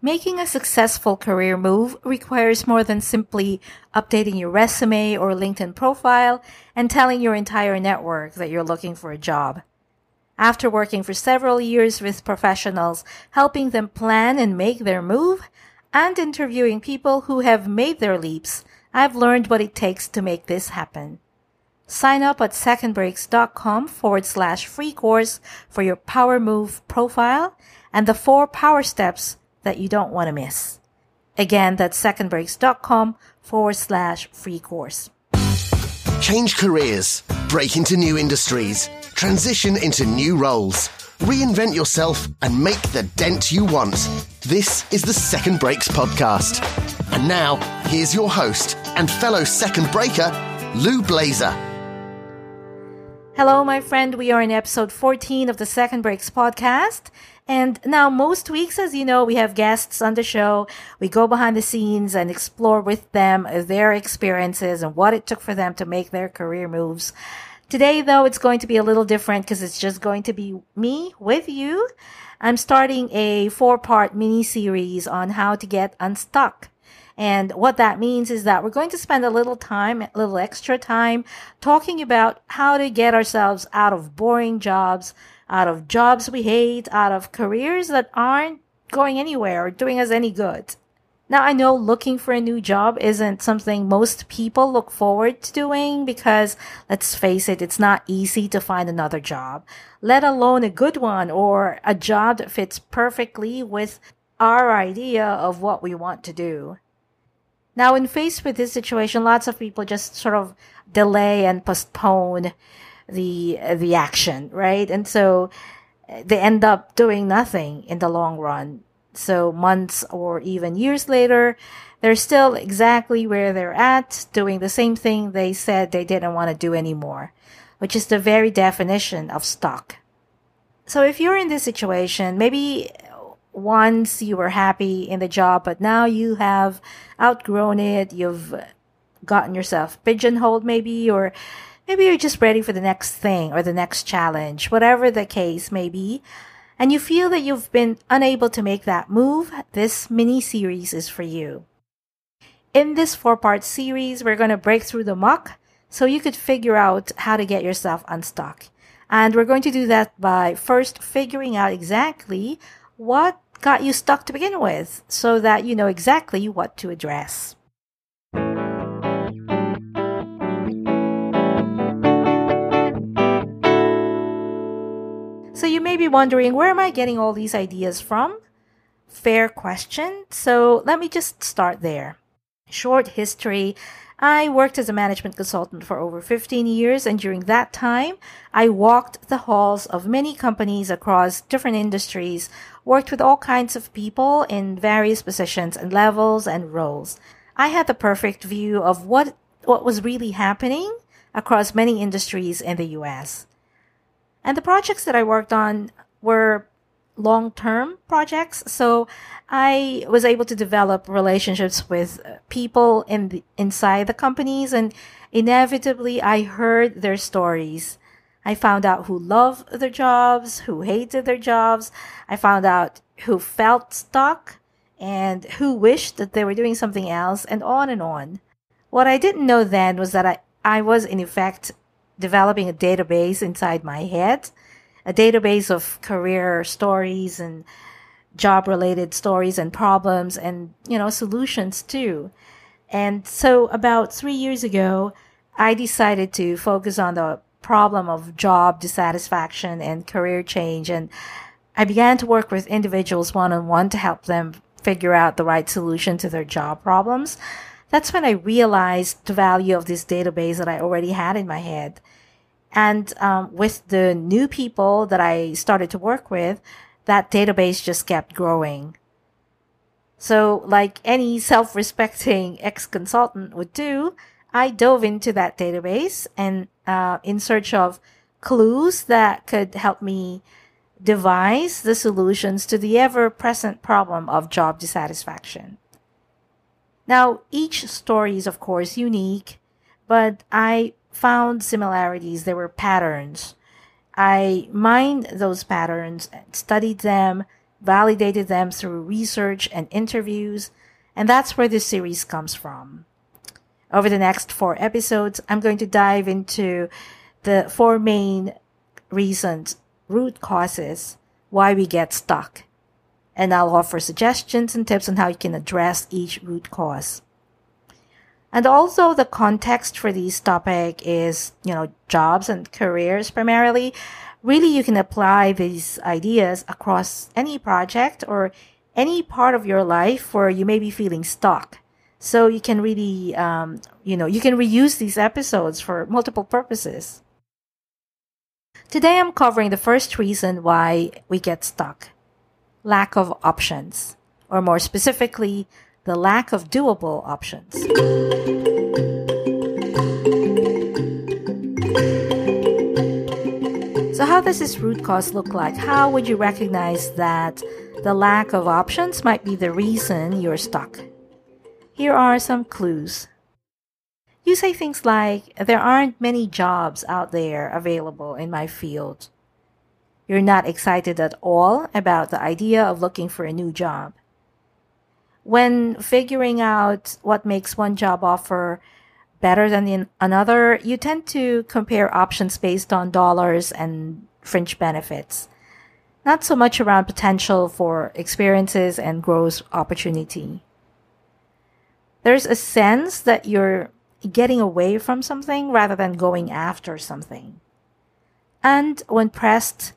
Making a successful career move requires more than simply updating your resume or LinkedIn profile and telling your entire network that you're looking for a job. After working for several years with professionals, helping them plan and make their move, and interviewing people who have made their leaps, I've learned what it takes to make this happen. Sign up at secondbreaks.com forward slash free course for your power move profile and the four power steps that you don't want to miss. Again, that's secondbreaks.com forward slash free course. Change careers, break into new industries, transition into new roles, reinvent yourself, and make the dent you want. This is the Second Breaks podcast. And now, here's your host and fellow second breaker, Lou Blaser. Hello, my friend. We are in episode 14 of the Second Breaks podcast. And now most weeks, as you know, we have guests on the show. We go behind the scenes and explore with them their experiences and what it took for them to make their career moves. Today, though, it's going to be a little different because it's just going to be me with you. I'm starting a four part mini series on how to get unstuck. And what that means is that we're going to spend a little time, a little extra time talking about how to get ourselves out of boring jobs, out of jobs we hate, out of careers that aren't going anywhere or doing us any good. Now, I know looking for a new job isn't something most people look forward to doing because let's face it, it's not easy to find another job, let alone a good one or a job that fits perfectly with our idea of what we want to do. Now, when faced with this situation, lots of people just sort of delay and postpone the the action, right? And so eh, they end up doing nothing in the long run. So months or even years later, they're still exactly where they're at, doing the same thing they said they didn't want to do anymore, which is the very definition of stuck. So if you're in this situation, maybe once you were happy in the job, but now you have outgrown it, you've gotten yourself pigeonholed maybe, or maybe you're just ready for the next thing or the next challenge, whatever the case may be, and you feel that you've been unable to make that move, this mini series is for you. In this four part series, we're going to break through the muck so you could figure out how to get yourself unstuck. And we're going to do that by first figuring out exactly what got you stuck to begin with so that you know exactly what to address. So you may be wondering, where am I getting all these ideas from? Fair question. So let me just start there. Short history I worked as a management consultant for over 15 years, and during that time, I walked the halls of many companies across different industries, worked with all kinds of people in various positions and levels and roles. I had the perfect view of what, what was really happening across many industries in the US. And the projects that I worked on were long term projects. So I was able to develop relationships with uh, people in the, inside the companies and inevitably I heard their stories. I found out who loved their jobs, who hated their jobs. I found out who felt stuck and who wished that they were doing something else and on and on. What I didn't know then was that I, I was in effect developing a database inside my head a database of career stories and job related stories and problems and, you know, solutions too. And so about three years ago, I decided to focus on the problem of job dissatisfaction and career change. And I began to work with individuals one on one to help them figure out the right solution to their job problems. That's when I realized the value of this database that I already had in my head. And um, with the new people that I started to work with, that database just kept growing. So, like any self respecting ex consultant would do, I dove into that database and uh, in search of clues that could help me devise the solutions to the ever present problem of job dissatisfaction. Now, each story is, of course, unique, but I found similarities. There were patterns. I mined those patterns, and studied them, validated them through research and interviews, and that's where this series comes from. Over the next four episodes, I'm going to dive into the four main reasons, root causes, why we get stuck. And I'll offer suggestions and tips on how you can address each root cause. And also the context for this topic is, you know, jobs and careers primarily. Really, you can apply these ideas across any project or any part of your life where you may be feeling stuck. So you can really, um, you know, you can reuse these episodes for multiple purposes. Today I'm covering the first reason why we get stuck. Lack of options. Or more specifically, the lack of doable options. So, how does this root cause look like? How would you recognize that the lack of options might be the reason you're stuck? Here are some clues. You say things like, There aren't many jobs out there available in my field. You're not excited at all about the idea of looking for a new job when figuring out what makes one job offer better than another, you tend to compare options based on dollars and fringe benefits, not so much around potential for experiences and growth opportunity. There's a sense that you're getting away from something rather than going after something. And when pressed,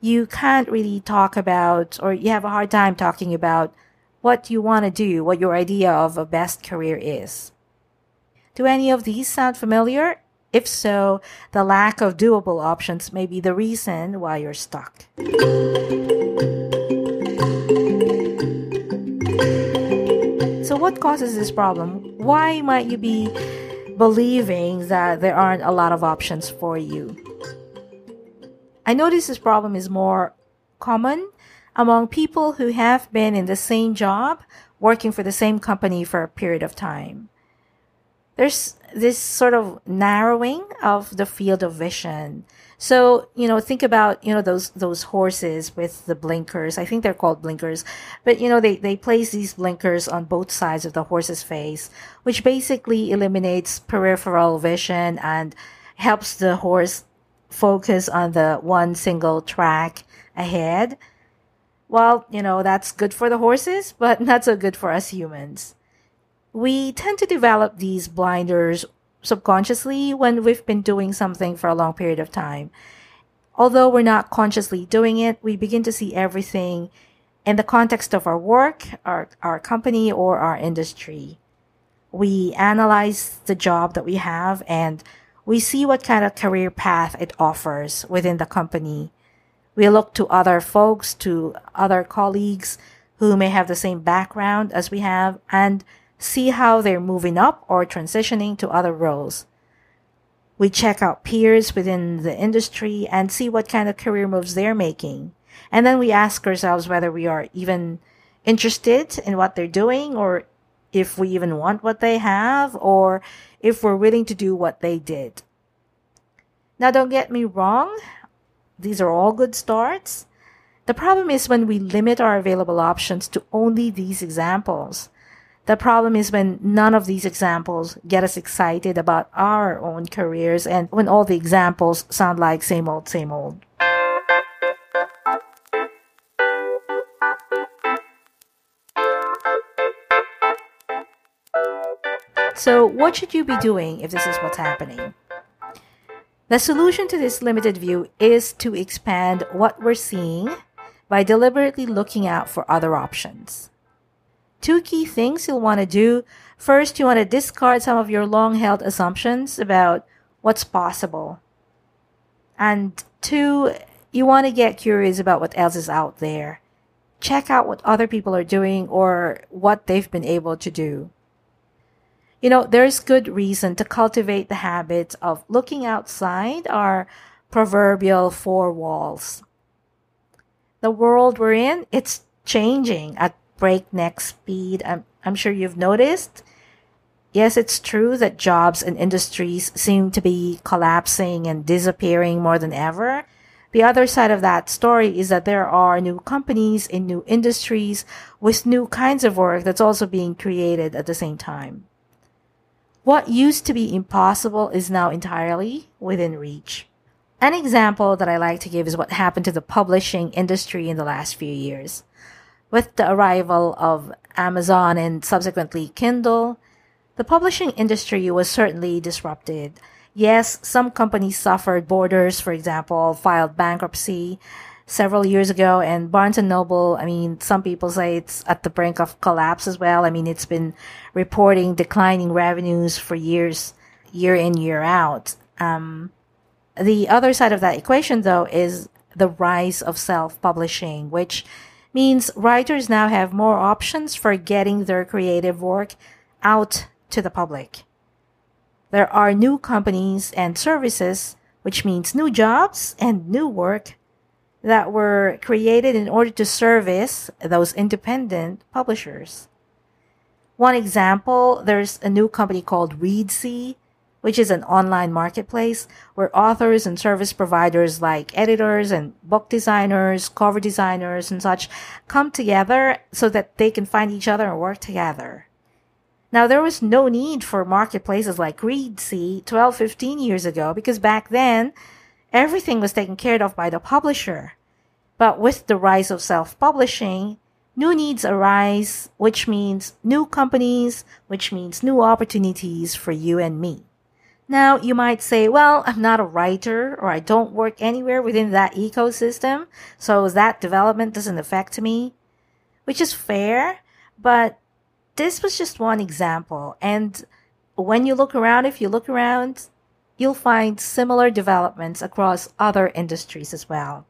you can't really talk about, or you have a hard time talking about what you want to do, what your idea of a best career is. Do any of these sound familiar? If so, the lack of doable options may be the reason why you're stuck. So, what causes this problem? Why might you be believing that there aren't a lot of options for you? I know this problem is more common among people who have been in the same job, working for the same company for a period of time. There's this sort of narrowing of the field of vision. So, you know, think about, you know, those, those horses with the blinkers. I think they're called blinkers, but you know, they, they place these blinkers on both sides of the horse's face, which basically eliminates peripheral vision and helps the horse focus on the one single track ahead well, you know, that's good for the horses, but not so good for us humans. We tend to develop these blinders subconsciously when we've been doing something for a long period of time. Although we're not consciously doing it, we begin to see everything in the context of our work, our, our company, or our industry. We analyze the job that we have and we see what kind of career path it offers within the company we look to other folks, to other colleagues who may have the same background as we have and see how they're moving up or transitioning to other roles. We check out peers within the industry and see what kind of career moves they're making. And then we ask ourselves whether we are even interested in what they're doing or if we even want what they have or if we're willing to do what they did. Now, don't get me wrong. These are all good starts. The problem is when we limit our available options to only these examples. The problem is when none of these examples get us excited about our own careers and when all the examples sound like same old, same old. So, what should you be doing if this is what's happening? The solution to this limited view is to expand what we're seeing by deliberately looking out for other options. Two key things you'll want to do. First, you want to discard some of your long held assumptions about what's possible. And two, you want to get curious about what else is out there. Check out what other people are doing or what they've been able to do. You know, there's good reason to cultivate the habit of looking outside our proverbial four walls. The world we're in, it's changing at breakneck speed. I'm, I'm sure you've noticed. Yes, it's true that jobs and industries seem to be collapsing and disappearing more than ever. The other side of that story is that there are new companies in new industries with new kinds of work that's also being created at the same time. What used to be impossible is now entirely within reach. An example that I like to give is what happened to the publishing industry in the last few years. With the arrival of Amazon and subsequently Kindle, the publishing industry was certainly disrupted. Yes, some companies suffered. Borders, for example, filed bankruptcy several years ago and Barnes and Noble, I mean, some people say it's at the brink of collapse as well. I mean, it's been reporting declining revenues for years, year in, year out. Um, the other side of that equation though is the rise of self-publishing, which means writers now have more options for getting their creative work out to the public. There are new companies and services, which means new jobs and new work that were created in order to service those independent publishers. One example, there's a new company called Reedsy, which is an online marketplace where authors and service providers like editors and book designers, cover designers and such come together so that they can find each other and work together. Now, there was no need for marketplaces like Reedsy 12, 15 years ago because back then, everything was taken care of by the publisher. But with the rise of self-publishing, new needs arise, which means new companies, which means new opportunities for you and me. Now, you might say, well, I'm not a writer or I don't work anywhere within that ecosystem, so that development doesn't affect me, which is fair, but this was just one example. And when you look around, if you look around, you'll find similar developments across other industries as well.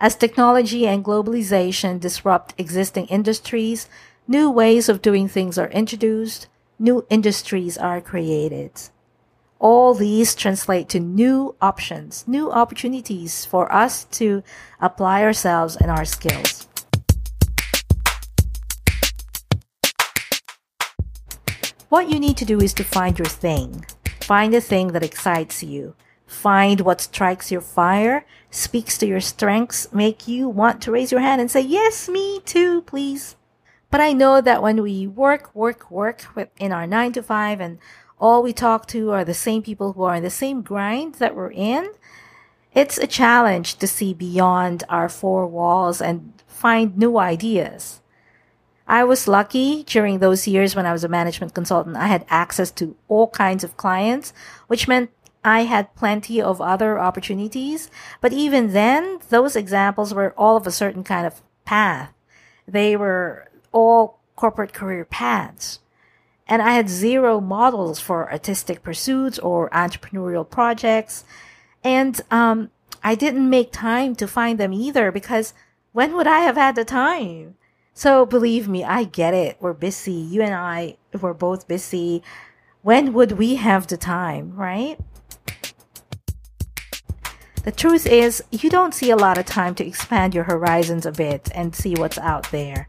As technology and globalization disrupt existing industries, new ways of doing things are introduced, new industries are created. All these translate to new options, new opportunities for us to apply ourselves and our skills. What you need to do is to find your thing. Find the thing that excites you. Find what strikes your fire, speaks to your strengths, make you want to raise your hand and say, yes, me too, please. But I know that when we work, work, work in our nine to five and all we talk to are the same people who are in the same grind that we're in, it's a challenge to see beyond our four walls and find new ideas. I was lucky during those years when I was a management consultant. I had access to all kinds of clients, which meant I had plenty of other opportunities. But even then, those examples were all of a certain kind of path. They were all corporate career paths. And I had zero models for artistic pursuits or entrepreneurial projects. And um, I didn't make time to find them either because when would I have had the time? So believe me, I get it. We're busy. You and I, we're both busy. When would we have the time, right? The truth is, you don't see a lot of time to expand your horizons a bit and see what's out there.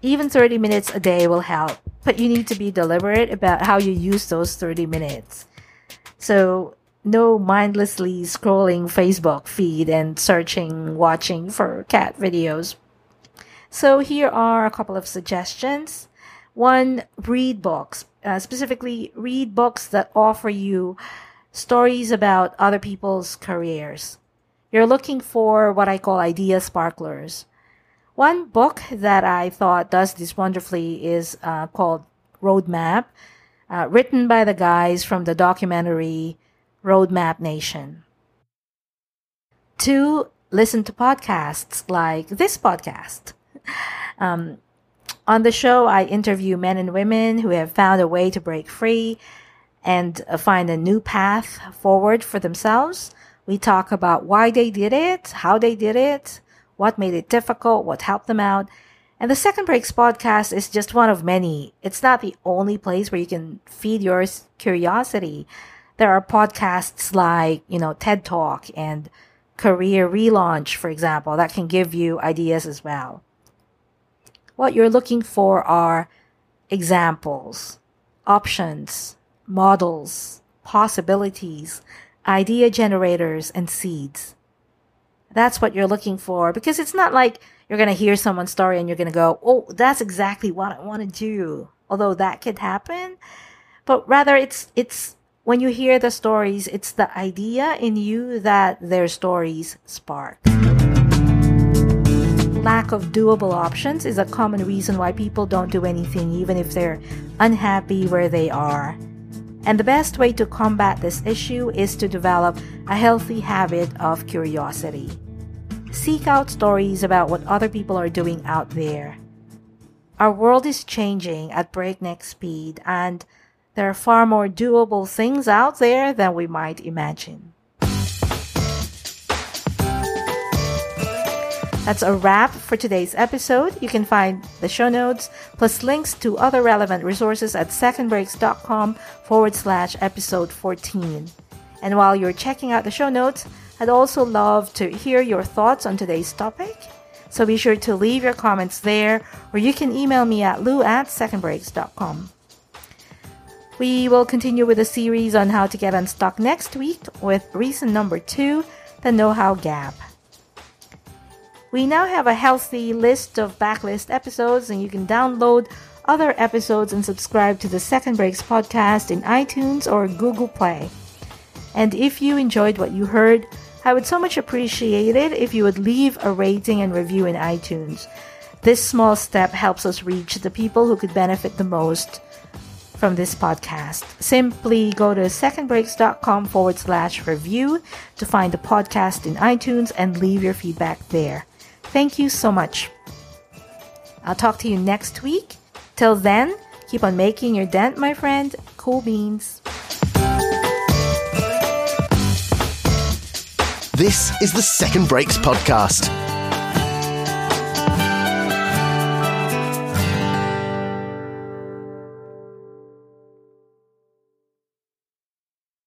Even 30 minutes a day will help, but you need to be deliberate about how you use those 30 minutes. So, no mindlessly scrolling Facebook feed and searching, watching for cat videos. So, here are a couple of suggestions. One, read books. Uh, specifically, read books that offer you stories about other people's careers. You're looking for what I call idea sparklers. One book that I thought does this wonderfully is uh, called Roadmap, uh, written by the guys from the documentary Roadtrip Nation. Two, listen to podcasts like this podcast. Um, on the show, I interview men and women who have found a way to break free and uh, find a new path forward for themselves. We talk about why they did it, how they did it, what made it difficult, what helped them out. And the Second Breaks podcast is just one of many. It's not the only place where you can feed your curiosity. There are podcasts like, you know, TED Talk and Career Relaunch, for example, that can give you ideas as well. What you're looking for are examples, options, models, possibilities, idea generators, and seeds. that's what you're looking for because it's not like you're going to hear someone's story and you're going to go, oh, that's exactly what I want to do. Although that could happen. But rather, it's, it's, when you hear the stories, it's the idea in you that their stories spark. Lack of doable options is a common reason why people don't do anything, even if they're unhappy where they are. And the best way to combat this issue is to develop a healthy habit of curiosity. Seek out stories about what other people are doing out there. Our world is changing at breakneck speed, and there are far more doable things out there than we might imagine. That's a wrap for today's episode. You can find the show notes plus links to other relevant resources at secondbreaks.com forward slash episode 14. And while you're checking out the show notes, I'd also love to hear your thoughts on today's topic. So be sure to leave your comments there, or you can email me at lou at secondbreaks.com. We will continue with a series on how to get unstuck next week with reason number two, the know how gap. We now have a healthy list of backlist episodes, and you can download other episodes and subscribe to the Second Breaks podcast in iTunes or Google Play. And if you enjoyed what you heard, I would so much appreciate it if you would leave a rating and review in iTunes. This small step helps us reach the people who could benefit the most from this podcast. Simply go to secondbreaks.com forward slash review to find the podcast in iTunes and leave your feedback there. Thank you so much. I'll talk to you next week. Till then, keep on making your dent, my friend. Cool beans. This is the Second Breaks Podcast.